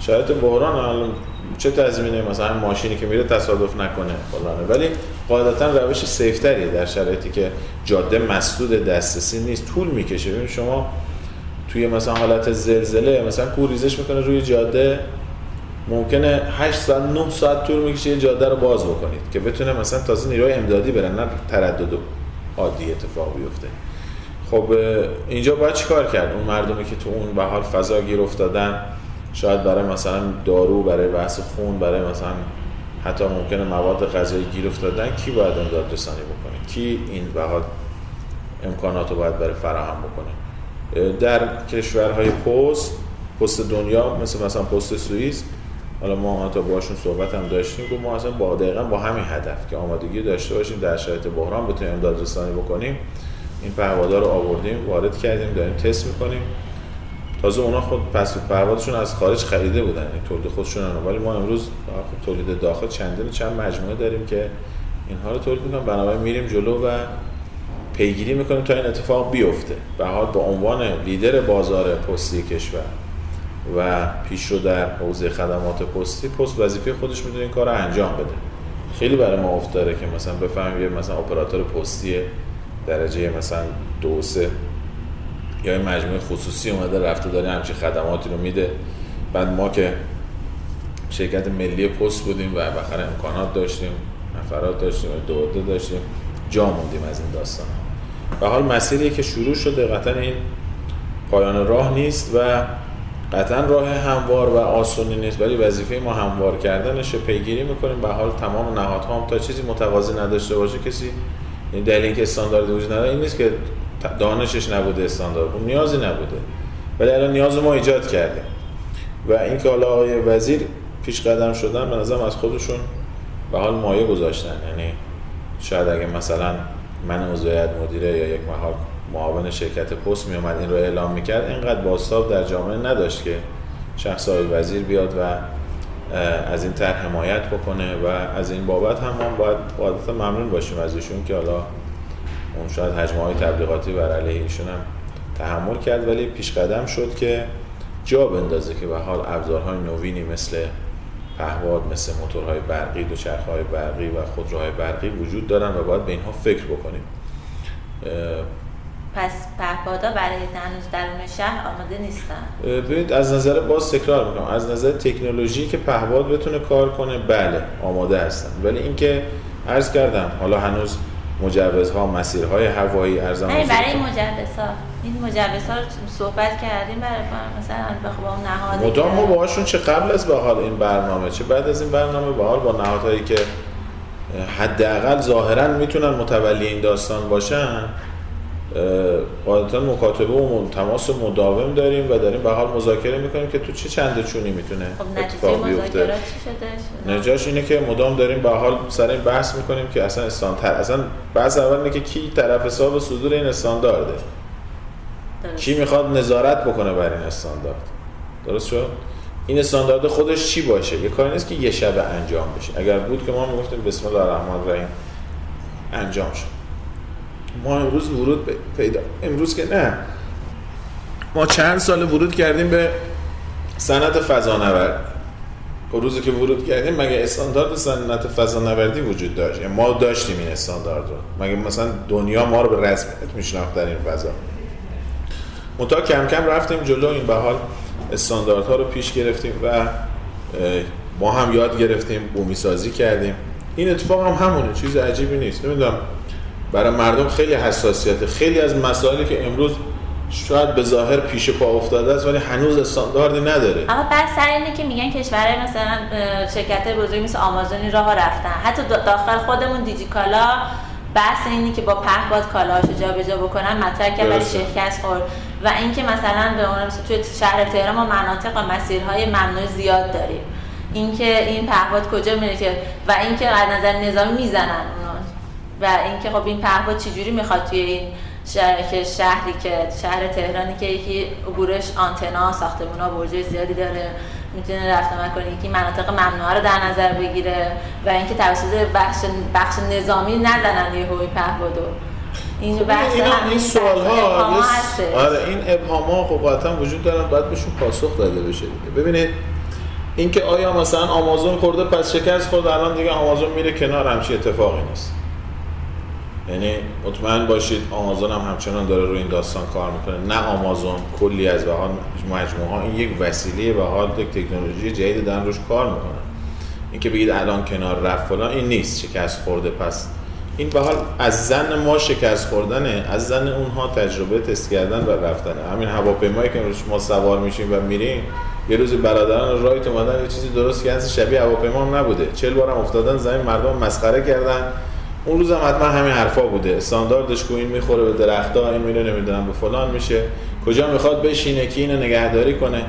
شرایط بحران الان چه تضمینه؟ مثلا ماشینی که میره تصادف نکنه فلانه. ولی قاعدتا روش safe‌تریه در شرایطی که جاده مسدود دسترسی نیست. طول می‌کشه. ببین شما توی مثلا حالت زلزله مثلا کوریزش می‌کنه روی جاده. ممکنه 8 ساعت 9 ساعت طول می‌کشه یه جاده رو باز بکنید که بتونه مثلا تازه نیروی امدادی برن نه تردد عادی اتفاق بیفته. خب اینجا باید چیکار کرد؟ اون مردمی که تو اون به حال فضا گیر افتادن شاید برای مثلا دارو برای بحث خون برای مثلا حتی ممکنه مواد غذایی گیر افتادن کی باید امداد رسانی بکنه؟ کی این به حال امکانات رو باید برای فراهم بکنه؟ در کشورهای پست پست دنیا مثل مثلا پست سوئیس حالا ما حتی باشون صحبت هم داشتیم که ما اصلا با دقیقا با همین هدف که آمادگی داشته باشیم در شرایط بحران بتونیم امداد رسانی بکنیم. این پهپادها رو آوردیم وارد کردیم داریم تست می‌کنیم. تازه اونا خود پس پروازشون از خارج خریده بودن این تولید خودشون ولی ما امروز خب تولید داخل چندین چند مجموعه داریم که اینها رو تولید می‌کنیم. بنابراین میریم جلو و پیگیری می‌کنیم تا این اتفاق بیفته. به حال به عنوان لیدر بازار پستی کشور و پیشرو در حوزه خدمات پستی پست وظیفه خودش می‌دونه این کار رو انجام بده. خیلی برای ما افتاره که مثلا بفهمیم مثلا اپراتور پستی درجه مثلا دو سه یا این مجموعه خصوصی اومده رفته داره همچین خدماتی رو میده. بعد ما که شرکت ملی پست بودیم و بخیر امکانات داشتیم نفرات داشتیم و دوده داشتیم جا موندیم از این داستان. به حال مسیری که شروع شده قطعا این پایان راه نیست و قطعا راه هموار و آسونی نیست ولی وظیفه ما هموار کردنش پیگیری می‌کنیم. به حال تمام نهادها هم تا چیزی متقاضی نداشته باشه کسی این دلیل اینکه استاندارد وجود نداره این نیست که دانشش نبوده استاندارد. اون نیازی نبوده. ولی الان نیاز ما ایجاد کردیم و اینکه حالا آقای وزیر پیش قدم شدن به نظرم از خودشون به حال مایه گذاشتن. یعنی شاید اگه مثلا من عضویت مدیره یا یک محال معاون شرکت پست می اومد این رو اعلام می‌کرد اینقدر باستاب در جامعه نداشت که شخص های وزیر بیاد و از این طرح حمایت بکنه و از این بابت هم ما باید ممنون باشیم از ایشون که حالا اون شاید حجمه های تبلیغاتی بر علیه ایشون هم تحمل کرد ولی پیش قدم شد که جا بندازه که به حال ابزارهای نوینی مثل پهواد مثل موتورهای برقی دوچرخه‌های برقی و خودروهای برقی وجود دارن و باید به اینها فکر بکنیم. پس پهپادا برای هنوز درون شهر آماده نیستن؟ ببینید از نظر باز تکرار می‌کنم. از نظر تکنولوژی که پهپاد بتونه کار کنه بله آماده هستن. ولی اینکه عرض کردم حالا هنوز مجوزها مسیرهای هوایی ارزان برای این مجوزها. این مجوزها رو صحبت کردیم برای مثلا با نهاد مدام ما باهاشون چه قبل از به حال این برنامه چه بعد از این برنامه؟ به حال با نهادهایی که حداقل ظاهرا می‌تونن متولی این داستان باشن قاعدتا مکاتبه و تماس مداوم داریم و داریم به حال مذاکره می‌کنیم که تو چه چند چونی می‌تونه خب اتفاق بیفته؟ نجاش اینه که مدام داریم به حال سر این بحث می‌کنیم که اصلا استاندارد اصلا بحث اول اینه که کی طرف حساب صدور این استاندارده؟ کی می‌خواد نظارت بکنه بر این استاندارد؟ درست شد؟ این استاندارد خودش چی باشه؟ یه کاری نیست که یه شب انجام بشه. اگر بود که ما می‌گفتیم بسم الله الرحمن الرحیم انجام شد. ما امروز ورود پیدا امروز که نه. ما چند سال ورود کردیم به صنعت فضانورد. خب روزی که ورود کردیم مگه استاندارد صنعت فضانوردی وجود داشت؟ یعنی ما داشتیم این استاندارد رو. مگه مثلا دنیا ما رو به رسمیت میشناخت در این فضا؟ منتها کم کم رفتیم جلو این به حال استانداردها رو پیش گرفتیم و ما هم یاد گرفتیم بومی سازی کردیم. این اتفاق هم همونه چیز عجیبی نیست. نمی‌دونم برای مردم خیلی حساسیت خیلی از مسائلی که امروز شاید به ظاهر پیش پا افتاده است ولی هنوز استانداردی نداره. اما بر سر اینه که میگن کشورهای مثلا شرکت بزرگی مثل آمازونی راه رفتن. حتی داخل خودمون دیجیکالا بحث اینی که با پهپاد کالاهاشو جابجا بکنن مطرح کرد ولی شکست خورد. و اینکه مثلا به اون توی شهر تهران ما مناطق و مسیرهای ممنوع زیاد داریم. اینکه این پهپاد کجا میره که و اینکه از نظر نظامی می‌زنن و اینکه خب این پهپاد چجوری می‌خواد توی این شهر که شهری که شهر تهرانی که یکی عبورش آنتنا ساختمونا برج زیادی داره می‌تونه رفت آمد کنه یکی مناطق ممنوعه رو در نظر بگیره و اینکه توسط بخش بخش نظامی نزنن یه هوی پهپادو این بحث خب، این, این سوال ها آره این ابهام ها خب قطعا وجود دارن باید بهشون پاسخ داده بشه دیگه. ببینید اینکه آیا مثلا آمازون خورده پس شکست خورده الان دیگه آمازون میره کنار همچی اتفاقی نیست. یعنی مطمئن باشید آمازون هم همچنان داره روی این داستان کار می‌کنه. نه آمازون کلی از به مجموعه ها این یک وسیله به حال یک تکنولوژی جدید دارن روش کار می‌کنن. اینکه بگید الان کنار رفت فلان این نیست. شکست خورده پس این به حال از زن ما شکست خوردنه. از زن اونها تجربه تست کردن و رفتنه. همین هواپیمایی که روش ما سوار میشیم و میریم یه روزی برادران رایت اومدن یه چیزی درست کردن شبیه هواپیما هم نبوده. 40 بارم افتادن زمین مردم مسخره کردن. اون روز هم حتما همین حرفا بوده. استانداردش کو این می‌خوره به درختا این میره نمی‌دونم به فلان میشه. کجا می‌خواد بشینه که اینو نگهداری کنه.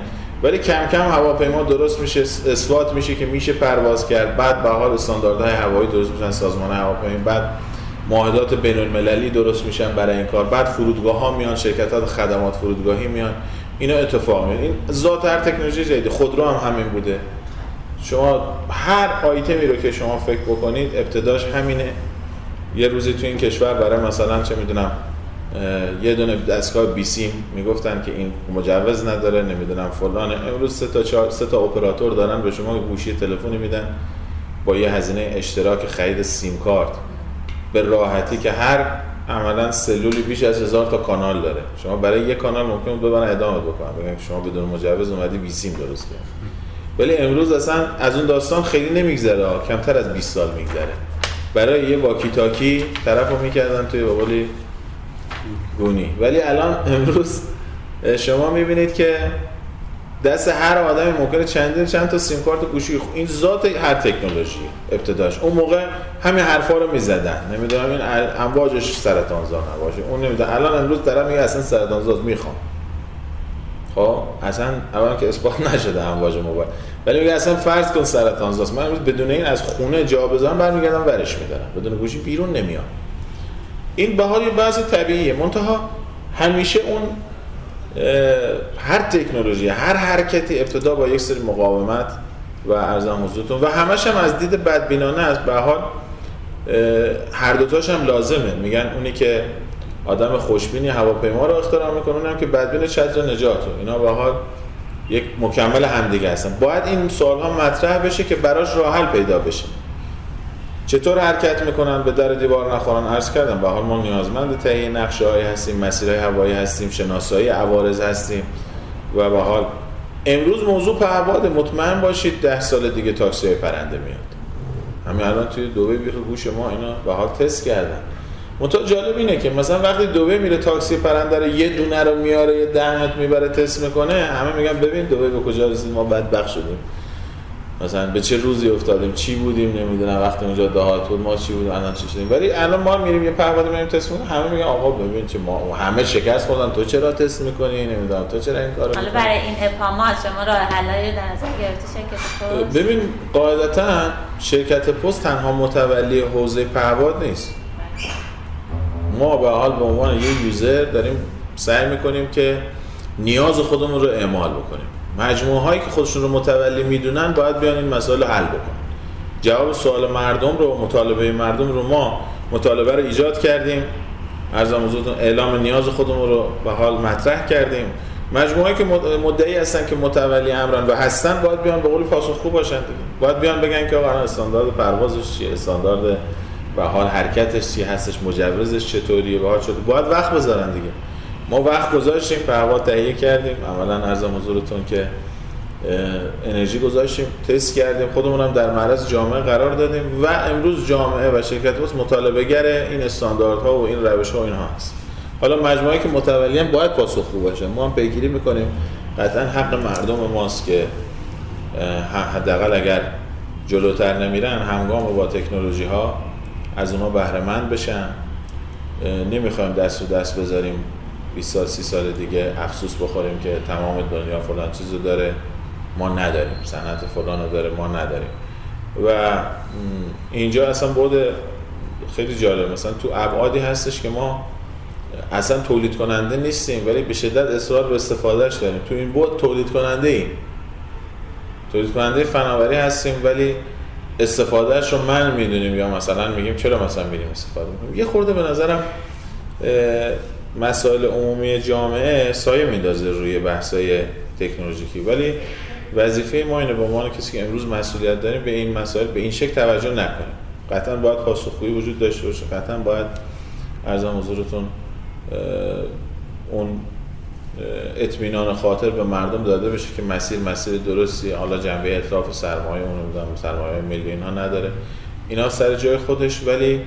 ولی کم کم هواپیما درست میشه اثبات میشه که میشه پرواز کرد. بعد به حال استانداردهای هوایی درست میشن سازمان هواپیما. بعد معاهدات بین المللی درست میشن برای این کار. بعد فرودگاه ها میان شرکت خدمات فرودگاهی میان. اینا اتفاق میاد این ذات هر تکنولوژی جدید. خودرو هم همین بوده. شما هر آیتمی رو که شما فکر بکنید ابتداش همینه. یه روزی تو این کشور برای مثلا چه می‌دونم یه دونه دستگاه بیسیم می‌گفتن که این مجوز نداره نمی‌دونم فلانه امروز سه تا چهار سه تا اپراتور دارن به شما گوشی تلفنی میدن با یه هزینه اشتراک خرید سیم کارت. به راحتی که هر عملا سلولی بیش از هزار تا کانال داره. شما برای یه کانال ممکن ببرن ادامه بکنن. بگن شما بدون مجوز اومدی بیسیم درست کرد ولی امروز اصلا از اون داستان خیلی نمیگذره. کمتر از 20 سال میگذره. برای یه واکی تاکی طرف رو می‌کردن توی بابالی گونی. ولی الان امروز شما می‌بینید که دست هر آدمی ممکنه چندین چند تا سیم کارت گوشی این ذات هر تکنولوژی ابتداش. اون موقع همین حرفا رو می‌زدن. نمی‌دونم این امواجش سرطان زا نباشه. اون نمی‌دونم. الان امروز طرف میگه اصلا سرطان زا می‌خوام. خب اصلا اولا که اثبات نشده امواج موبایل. ولی میگه اصلا فرض کن سرطان زاست من امروز بدون این از خونه جا بزنم برمیگردم ورش میدارم. بدون گوشی بیرون نمیام. این به حال یه بعضی طبیعیه. منتها همیشه اون هر تکنولوژی هر حرکتی ابتدا با یک سری مقاومت و ارزم حضورتون و همش هم از دید بدبینانه است به حال هر دوتاش هم لازمه. میگن اونی که آدم خوشبینی هواپیما رو اختراع می‌کنه اونم که بدبین چتر نجات اینا به حال یک مکمل همدیگه هستن. باید این سوال ها مطرح بشه که براش راه حل پیدا بشه. چطور حرکت می‌کنن؟ به در دیوار نخورن؟ عرض کردم به حال ما نیازمند تهیه نقشه های هستیم مسیرهای هوایی هستیم شناسایی عوارض هستیم و به حال امروز موضوع پهباد مطمئن باشید ده سال دیگه تاکسی پرنده میاد. همین الان توی دوبه بیخ گوش ما اینا به حال تست کردن. منتها جالب اینه که مثلا وقتی دوبه میره تاکسی پرنده رو یه دونه رو میاره یه ده می‌بره تست می‌کنه همه میگن ببین دوبه به کجا رسید ما بدبخت شدیم. مثلا به چه روزی افتادیم چی بودیم نمی‌دونم وقتی اونجا دهات بود ما چی بودیم الان چی شدیم. ولی الان ما میریم یه پهپاد میریم تست می‌کنیم همه میگن آقا ببین چه ما همه شکست خوردن تو چرا تست می‌کنی؟ نمی‌دونم تو چرا این کارو حالا برای این ابهامات شما راه حلای در نظر گرفته شرکت پست؟ ببین قاعدتا شرکت پست تنها متولی حوزه پهپاد نیست. ما به حال به عنوان یه یوزر داریم سعی می‌کنیم که نیاز خودمون رو اعمال بکنیم. مجموعه هایی که خودشون رو متولی می‌دونن باید بیان این مسائل حل بکنن. جواب سوال مردم رو مطالبه مردم رو ما مطالبه رو ایجاد کردیم. ارزم حضورتون اعلام نیاز خودمون رو به حال مطرح کردیم. مجموعه که مدعی هستن که متولی امرن و هستن باید بیان به قول خوب باشن دیگه. باید بیان بگن که آقا استاندارد پروازش چیه؟ استاندارد به حال حرکتش چی هستش مجوزش چطوریه به حال شده باید وقت بذارن دیگه. ما وقت گذاشتیم پهوا تهیه کردیم. عملا ارزم حضورتون که انرژی گذاشتیم تست کردیم. خودمون هم در معرض جامعه قرار دادیم و امروز جامعه و شرکت بس مطالبه گر این استانداردها و این روش ها و اینها هست. حالا مجموعه که متولیان باید پاسخگو باشه. ما هم پیگیری می‌کنیم. قطعا حق مردم ماست که حداقل اگر جلوتر نمیرن همگام با تکنولوژی ها از اونا بهره مند بشن نمی‌خوایم دست و دست بذاریم 20 سال 30 سال دیگه افسوس بخوریم که تمام دنیا فلان چیزو داره. ما نداریم. صنعت فلان رو داره. ما نداریم. و اینجا اصلا بود خیلی جالب. مثلا تو ابعادی هستش که ما اصلا تولید کننده نیستیم ولی به شدت اصرار به استفادهش داریم. تو این بود تولید کننده ایم. تولید کننده فناوری هستیم ولی استفادهش رو من می‌دونیم یا مثلا میگیم چرا مثلا میریم استفاده می‌کنیم؟ یه خورده به نظرم مسائل عمومی جامعه سایه میندازه روی بحثای تکنولوژیکی. ولی وظیفه ما اینه به عنوان کسی که امروز مسئولیت داریم به این مسائل به این شکل توجه نکنیم. قطعا باید پاسخگویی وجود داشته باشه. قطعا باید ارزم حضورتون اون اطمینان خاطر به مردم داده بشه که مسیر مسیر درستی حالا جنبه اطراف سرمایه اون سرمایه ملی اینها نداره. اینا سر جای خودش ولی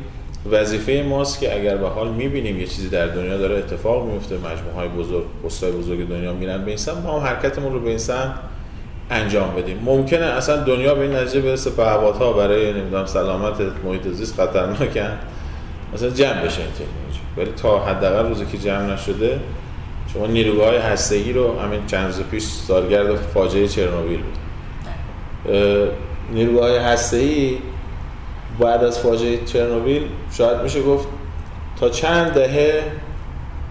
وظیفه ماست که اگر به حال می‌بینیم یه چیزی در دنیا داره اتفاق میفته مجموعه های بزرگ پستای بزرگ دنیا میرن به این سمت ما هم حرکتمون رو به این سمت انجام بدیم. ممکنه اصلا دنیا به این نتیجه برسه ها برای نمی‌دونم سلامت محیط زیست خطرناکن مثلا جمع بشه این تکنولوژی. ولی تا حداقل روزی که جمع نشده شما نیروگاه هسته‌ای رو همین چند روز پیش سالگرد فاجعه چرنوبیل بود. نیروگاه هسته‌ای بعد از فاجعه چرنوبیل شاید میشه گفت تا چند دهه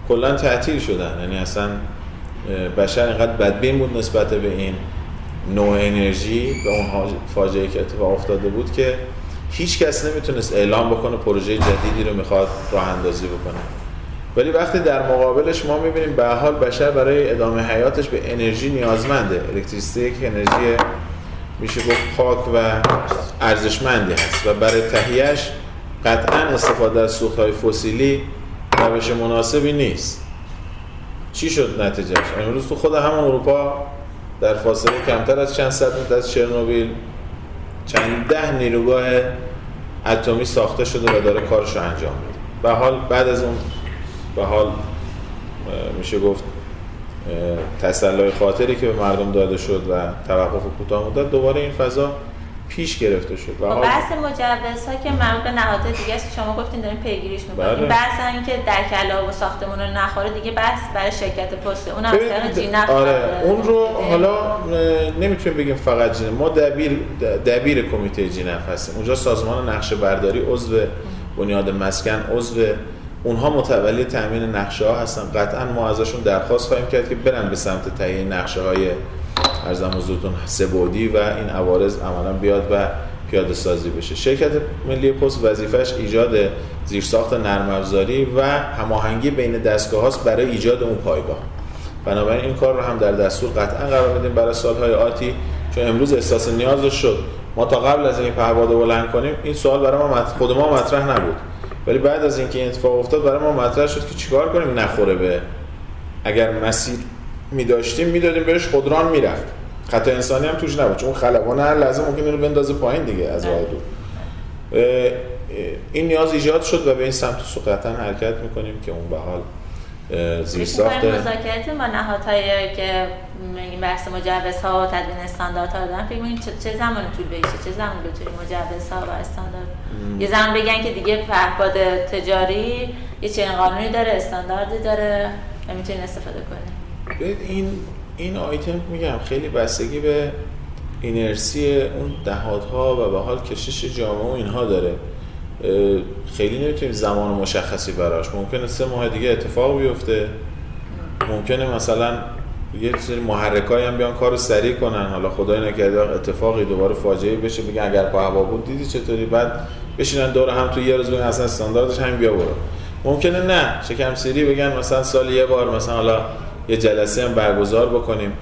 کلا تعطیل شدن. یعنی اصلا بشر اینقدر بدبین بود نسبت به این نوع انرژی به اون فاجعه که اتفاق افتاده بود که هیچ کس نمی‌تونست اعلام بکنه پروژه جدیدی رو می‌خواد راه اندازی بکنه. ولی وقتی در مقابلش ما می‌بینیم به حال بشر برای ادامه حیاتش به انرژی نیازمنده. الکتریسیته یک انرژی میشه گفت پاک و ارزشمندی هست و برای تهیهش قطعا استفاده از های فسیلی روش مناسبی نیست. چی شد نتیجهش؟ امروز تو خود همون اروپا در فاصله کمتر از چند صد متر از چرنوبیل چند ده نیروگاه اتمی ساخته شده و داره کارش رو انجام میده. به حال بعد از اون به حال میشه گفت تسلای خاطری که به مردم داده شد و توقف کوتاه مدت دوباره این فضا پیش گرفته شد. و خب، بحث مجوزها که مربوط به نهادهای دیگه است. شما گفتین دارین پیگیریش می‌کنین بله. بحث که در کلا و ساختمون رو نخوره دیگه بحث برای شرکت پست اون هم جی آره اون رو حالا نمی‌تونیم بگیم فقط جینف ما دبیر دبیر کمیته جینف هستیم. اونجا سازمان نقشه برداری عضو بنیاد مسکن عضو اونها متولی تامین نقشه ها هستن. قطعا ما ازشون درخواست خواهیم کرد که برن به سمت تهیه نقشه های ارزم حضورتون سبودی و این عوارض عملا بیاد و پیاده سازی بشه. شرکت ملی پست وظیفش ایجاد زیرساخت نرم افزاری و هماهنگی بین دستگاه هاست برای ایجاد اون پایگاه. بنابراین این کار رو هم در دستور قطعا قرار بدیم برای سالهای آتی چون امروز احساس نیاز شد. ما تا قبل از اینکه پهپاد بلند کنیم این سوال برای ما خود ما مطرح نبود. ولی بعد از اینکه این اتفاق افتاد برای ما مطرح شد که چیکار کنیم؟ نخوره به. اگر مسیر می داشتیم می‌دادیم بهش خودران می‌رفت. خطا انسانی هم توش نبود چون خلبانه هر لحظه ممکن اینو بندازه پایین دیگه از راه دور. این نیاز ایجاد شد و به این سمت سقطا حرکت می‌کنیم که اون به حال زیر ساخت مذاکرات با نهادهای که این بحث مجوزها و تدوین استانداردها دارن فکر چه, چه زمان طول بکشه چه زمان بتونیم مجوزها و استاندارد. یه زمان بگن که دیگه پهپاد تجاری یه چنین قانونی داره استانداردی داره و می‌تونین استفاده کنیم این این آیتم میگم خیلی بستگی به اینرسی اون دهادها و به حال کشش جامعه و اینها داره. خیلی نمی‌تونیم زمان مشخصی براش. ممکنه سه ماه دیگه اتفاق بیفته. ممکنه مثلا یه سری محرکایی هم بیان کارو سریع کنن. حالا خدای نکرده اتفاقی دوباره فاجعه بشه بگن اگر هوا بود دیدی چطوری؟ بعد بشینن دور هم تو یه روز بگن اصلا استانداردش همین بیا برو. ممکنه نه. شکم سری بگن مثلا سال یه بار مثلا حالا یه جلسه هم برگزار بکنیم.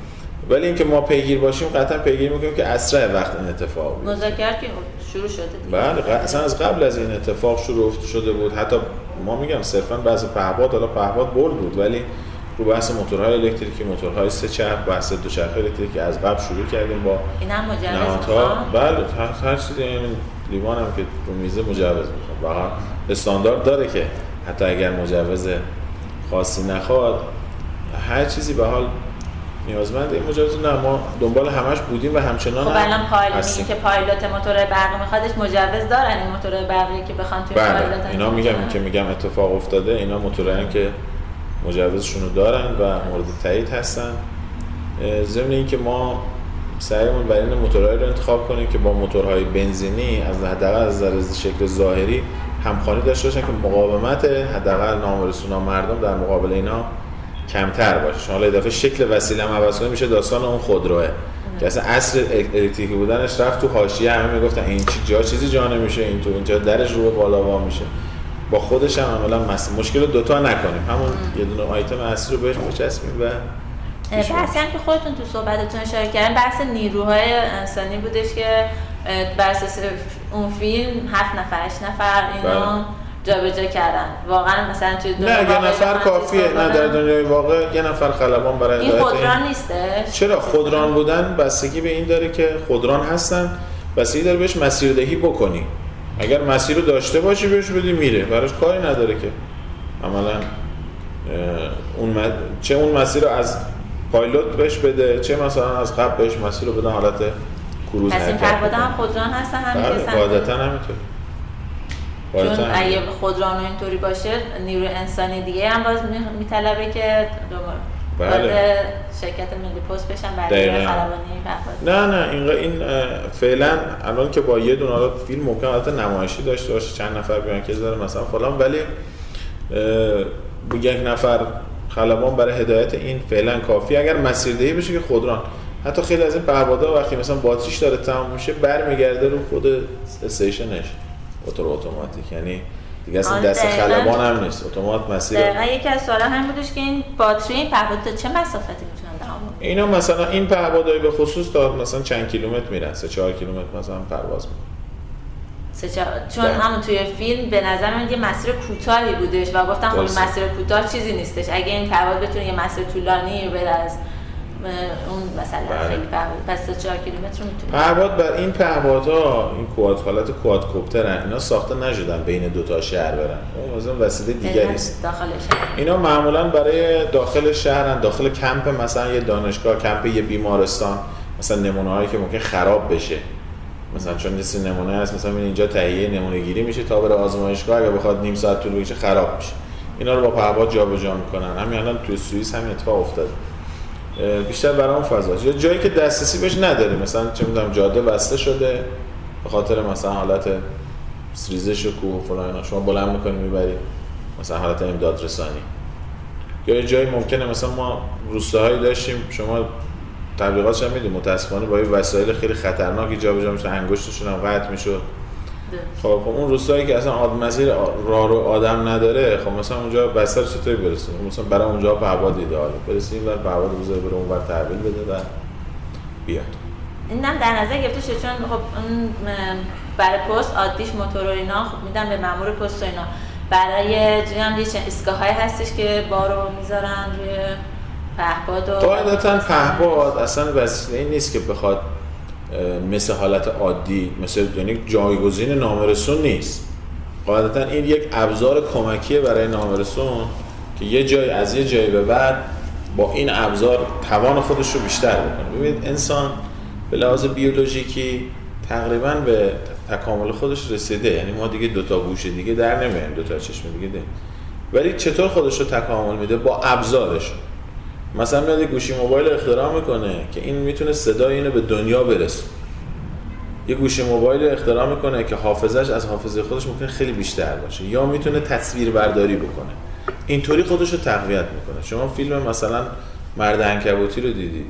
ولی اینکه ما پیگیر باشیم قطعا پیگیر می‌کنیم که اسرع وقت این اتفاق بیفته. مذاکرات شروع شده بله اصلا از قبل از این اتفاق شروع شده بود. حتی ما میگم صرفا بعض پهپاد حالا پهپاد برد بود ولی رو بحث موتورهای الکتریکی موتورهای سه چرخ بحث دو چرخ الکتریکی از قبل شروع کردیم با این هم مجوز بله هر چیزی این لیوان هم که رو میزه مجوز می‌خواد واقعا استاندارد داره که حتی اگر مجوز خاصی نخواد هر چیزی به حال نیازمند این مجوز نه ما دنبال همش بودیم و همچنان خب الان هستیم. که پایلوت موتور برقی میخوادش مجوز دارن این موتور برقی که بخوان توی بله پایلوت اینا میگم که میگم اتفاق افتاده اینا موتورایی که مجوزشون رو دارن و مورد تایید هستن ضمن اینکه ما سعیمون برای این موتورهایی رو انتخاب کنیم که با موتورهای بنزینی از حداقل از نظر شکل ظاهری همخوانی داشته باشن که مقاومت حداقل نامرسونا مردم در مقابل اینا کمتر باشه. شما حالا اضافه شکل وسیله هم عوض کنه میشه داستان اون خودروه. که اصلا اصل الکتریکی بودنش رفت تو حاشیه همه می‌گفتن این چی جا چیزی جا نمیشه این تو اینجا درش رو بالا وا میشه. با خودش هم عملا مس... مشکل رو دوتا نکنیم. همون یه دونه آیتم اصلی رو بهش بچسبیم و. بحثی هم که خودتون تو صحبتتون اشاره کردن بحث نیروهای انسانی بودش که بر اون فیلم هفت نفر هشت نفر اینا بله. جابجا کردن. واقعا مثلا توی نه یه نفر کافیه. نه در دنیای واقع یه نفر خلبان برای این خودران نیستش؟ چرا؟ خودران بودن بستگی به این داره که خودران هستن. بستگی داره بهش مسیردهی بکنی. اگر مسیر رو داشته باشی بهش بدی میره. براش کاری نداره که. عملا اون مد... چه اون مسیر رو از پایلوت بهش بده چه مثلا از قبل بهش مسیر رو بدن حالت کروز پس این هم. خودران هستن هم بله که همینطور. چون. اگه خودران اینطوری باشه نیرو انسانی دیگه هم باز می- میطلبه که دوباره. بله. شرکت ملی پست بشن برای نه نه این این فعلا الان که با یه دونه حالا فیلم ممکن حالت نمایشی داشته باشه چند نفر بیان که داره مثلا فلان ولی یک نفر خلبان برای هدایت این فعلا کافی. اگر مسیردهی بشه که خودران. حتی خیلی از این پروازها وقتی مثلا باتریش داره تمام میشه برمیگرده رو خود استیشنش موتور اتوماتیک یعنی دیگه اصلا آره، دست. خلبان هم نیست اتومات مسیر دقیقا یکی از سوالا هم بودش که این باتری این پرواز تا چه مسافتی می‌تونن دوام؟ اینا مثلا این پهپادهای به خصوص تا مثلا چند کیلومتر میرن سه چهار کیلومتر مثلا پرواز می‌کنن چون بله. همون توی فیلم به نظر من یه مسیر کوتاهی بودش و گفتم خب. مسیر کوتاه چیزی نیستش اگه این پرواز بتونه یه مسیر طولانی بره از اون مثلا بله. خیلی پرواز پس چهار کیلومتر می‌تونه پهپاد بر این پهپادها این کواد حالت کوادکوپترن اینا ساخته نشدن بین دو تا شهر برن. اون وسیله دیگری است داخلش اینا معمولا برای داخل شهرن داخل کمپ مثلا یه دانشگاه کمپ یه بیمارستان مثلا نمونه هایی که ممکن خراب بشه. مثلا چون یه نمونه هست مثلا اینجا تهیه نمونه گیری میشه تا بره آزمایشگاه اگه بخواد نیم ساعت طول بکشه خراب میشه. اینا رو با پهپاد جابجا می‌کنن. همین الان توی سوئیس همین اتفاق افتاده. بیشتر برای اون فضاست. یا جایی که دسترسی بهش نداری مثلا چه می‌دونم جاده بسته شده به خاطر مثلا حالت ریزش کوه فلان شما بلند می‌کنی می‌بری مثلا حالت امداد رسانی. یا یه جایی ممکنه مثلا ما روستاهایی داشتیم شما تبلیغاتش هم می‌دید متاسفانه با یه وسایل خیلی خطرناکی جابجا میشه انگشتشون هم قطع می‌شد. خب خب اون روستایی که اصلا آد مسیر راه رو آدم نداره خب مثلا اونجا بستر چطوری برسونیم مثلا برای اونجا پهپاد ایدئاله برسیم و پهپاد بذاره بره اونور تحویل بده و بیاد اینم در نظر گرفته شد چون خب اون برای پست عادیش موتور و اینا خب میدن به مامور پست و اینا. برای جوری هم یه ایستگاه های هستش که بارو می‌ذارن روی پهپاد و قاعدتا پهپاد اصلا وسیله نیست که بخواد مثل حالت عادی مثل یعنی جایگزین نامرسون نیست. قاعدتا این یک ابزار کمکیه برای نامرسون که یه جای از یه جای به بعد با این ابزار توان خودش رو بیشتر بکنه. ببینید انسان به لحاظ بیولوژیکی تقریبا به تکامل خودش رسیده. یعنی ما دیگه دوتا گوش دیگه در نمیایم دوتا چشم دیگه ده. ولی چطور خودش رو تکامل میده؟ با ابزارش. مثلا میاد گوشی موبایل اختراع می‌کنه که این می‌تونه صدای اینو به دنیا برسونه. یه گوشی موبایل اختراع می‌کنه که حافظش از حافظه خودش ممکن خیلی بیشتر باشه یا می‌تونه تصویر برداری بکنه. اینطوری خودش رو تقویت می‌کنه. شما فیلم مثلا مرد عنکبوتی رو دیدید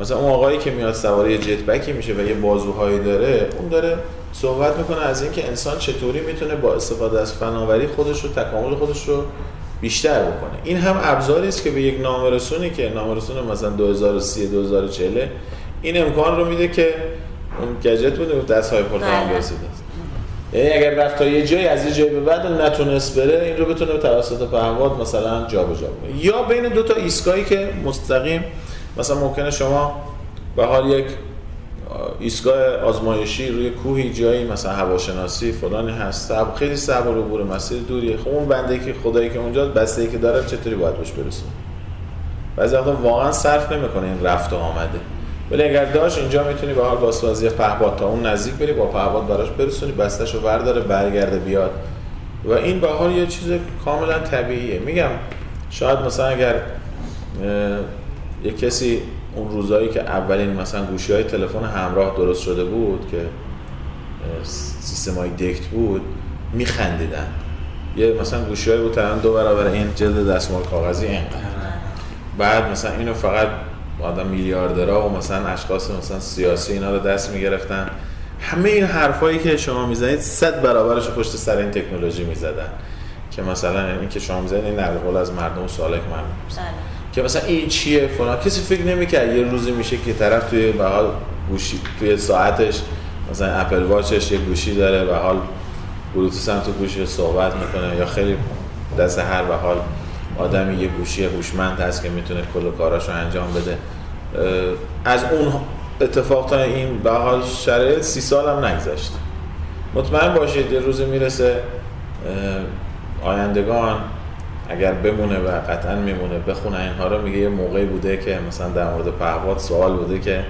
مثلا اون آقایی که میاد سوار یه جت بکی میشه و یه بازوهایی داره اون داره صحبت می‌کنه از اینکه انسان چطوری می‌تونه با استفاده از فناوری خودش رو تکامل خودش رو بیشتر بکنه. این هم ابزاری است که به یک نامرسونی که نامرسون مثلا 2030 2040 این امکان رو میده که اون گجت بوده به دست های پرتقال بله. برسیده. یعنی اگر رفت تا یه جایی از یه جایی به بعد نتونست بره این رو بتونه توسط پهپاد مثلا جابجا کنه یا بین دو تا ایستگاهی که مستقیم مثلا ممکنه شما به حال یک ایستگاه آزمایشی روی کوهی جایی مثلا هواشناسی فلانی هست. صعب خیلی صعب رو عبور مسیر دوریه. خب اون بنده که خدایی که اونجا بسته که داره چطوری باید بهش برسونه بعضی وقتا واقعا صرف نمی‌کنه این رفت و آمده. ولی اگر داشت اینجا می‌تونی به حال واسه پهباد تا اون نزدیک بری با پهباد براش برسونی بستش رو برداره برگرده بیاد. و این به حال یه چیز کاملا طبیعیه. میگم شاید مثلا اگر یه کسی اون روزایی که اولین مثلا گوشی های تلفن همراه درست شده بود که سیستم های دکت بود میخندیدن. یه مثلا گوشی های بود دو برابر این جلد دستمال کاغذی اینقدر. بعد مثلا اینو فقط آدم میلیاردرها و مثلا اشخاص مثلا سیاسی اینا رو دست می‌گرفتن. همه این حرفایی که شما می‌زنید صد برابرش پشت سر این تکنولوژی می‌زدن. که مثلا این که شما می‌زنید این نقل از مردم سواله که من که مثلا این چیه فلان. کسی فکر نمی‌کرد یه روزی میشه که طرف توی به حال گوشی توی ساعتش مثلا اپل واچش یه گوشی داره به حال بلوتوث هم تو گوشی صحبت می‌کنه یا خیلی دست هر به حال آدمی یه گوشی هوشمند هست که می‌تونه کل کاراشو انجام بده. از اون اتفاق تا این به حال شرایط سی سال هم نگذشت. مطمئن باشید یه روزی می‌رسه آیندگان اگر بمونه و قطعا میمونه بخونه اینها رو میگه یه موقعی بوده که مثلا در مورد پهباد سوال بوده که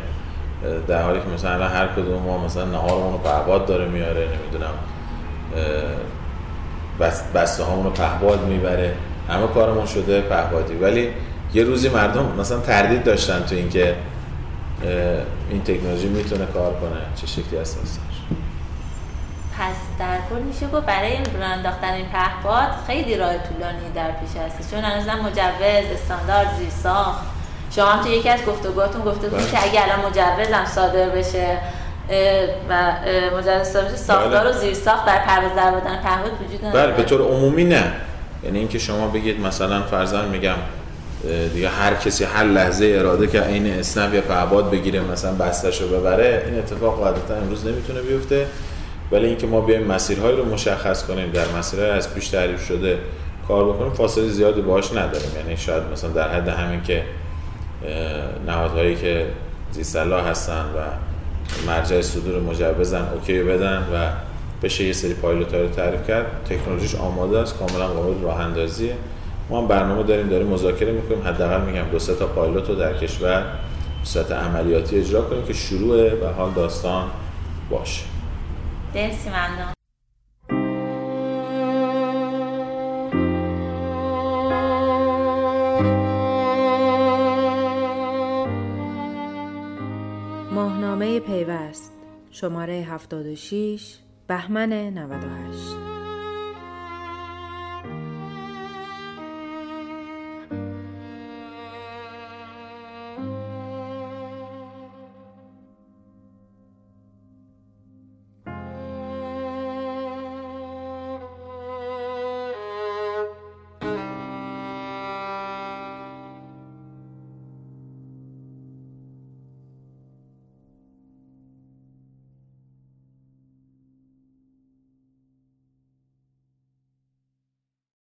در حالی که مثلا هر کدوم ما مثلا نهارمون رو پهباد داره میاره نمی‌دونم بسته هامون رو پهباد می‌بره همه کارمون شده پهبادی ولی یه روزی مردم مثلا تردید داشتن تو اینکه این تکنولوژی می‌تونه کار کنه چه شکلی هست در کل میشه گفت برای این انداختن این پهپاد خیلی راه طولانی در پیش هست چون هنوزم مجوز استاندارد زیر ساخت شما هم تو یکی از گفتگوهاتون گفته بودید که اگه الان مجوزم صادر بشه و مجوز صادر بشه ساختار و زیر ساخت در پرواز در بودن پهپاد وجود نداره. بله به طور عمومی نه. یعنی اینکه شما بگید مثلا فرضاً میگم دیگه هر کسی هر لحظه اراده که این اسنپ یا پهباد بگیره مثلا بستش رو ببره این اتفاق قاعدتا امروز نمی‌تونه بیفته. ولی اینکه ما بیایم مسیرهایی رو مشخص کنیم در مسیرهای از پیش تعریف شده کار بکنیم فاصله زیادی باهاش نداریم. یعنی شاید مثلا در حد همین که نهادهایی که زیستلا هستن و مرجع صدور مجوزن اوکی بدن و بشه یه سری پایلوت رو تعریف کرد تکنولوژیش آماده است کاملا قابل راه اندازیه. ما هم برنامه داریم داریم مذاکره می‌کنیم. حداقل میگم دو سه تا پایلوت رو در کشور به عملیاتی اجرا کنیم که شروع به حال داستان باشه. درسی ممنون ماهنامه پیوست شماره 76 بهمن 98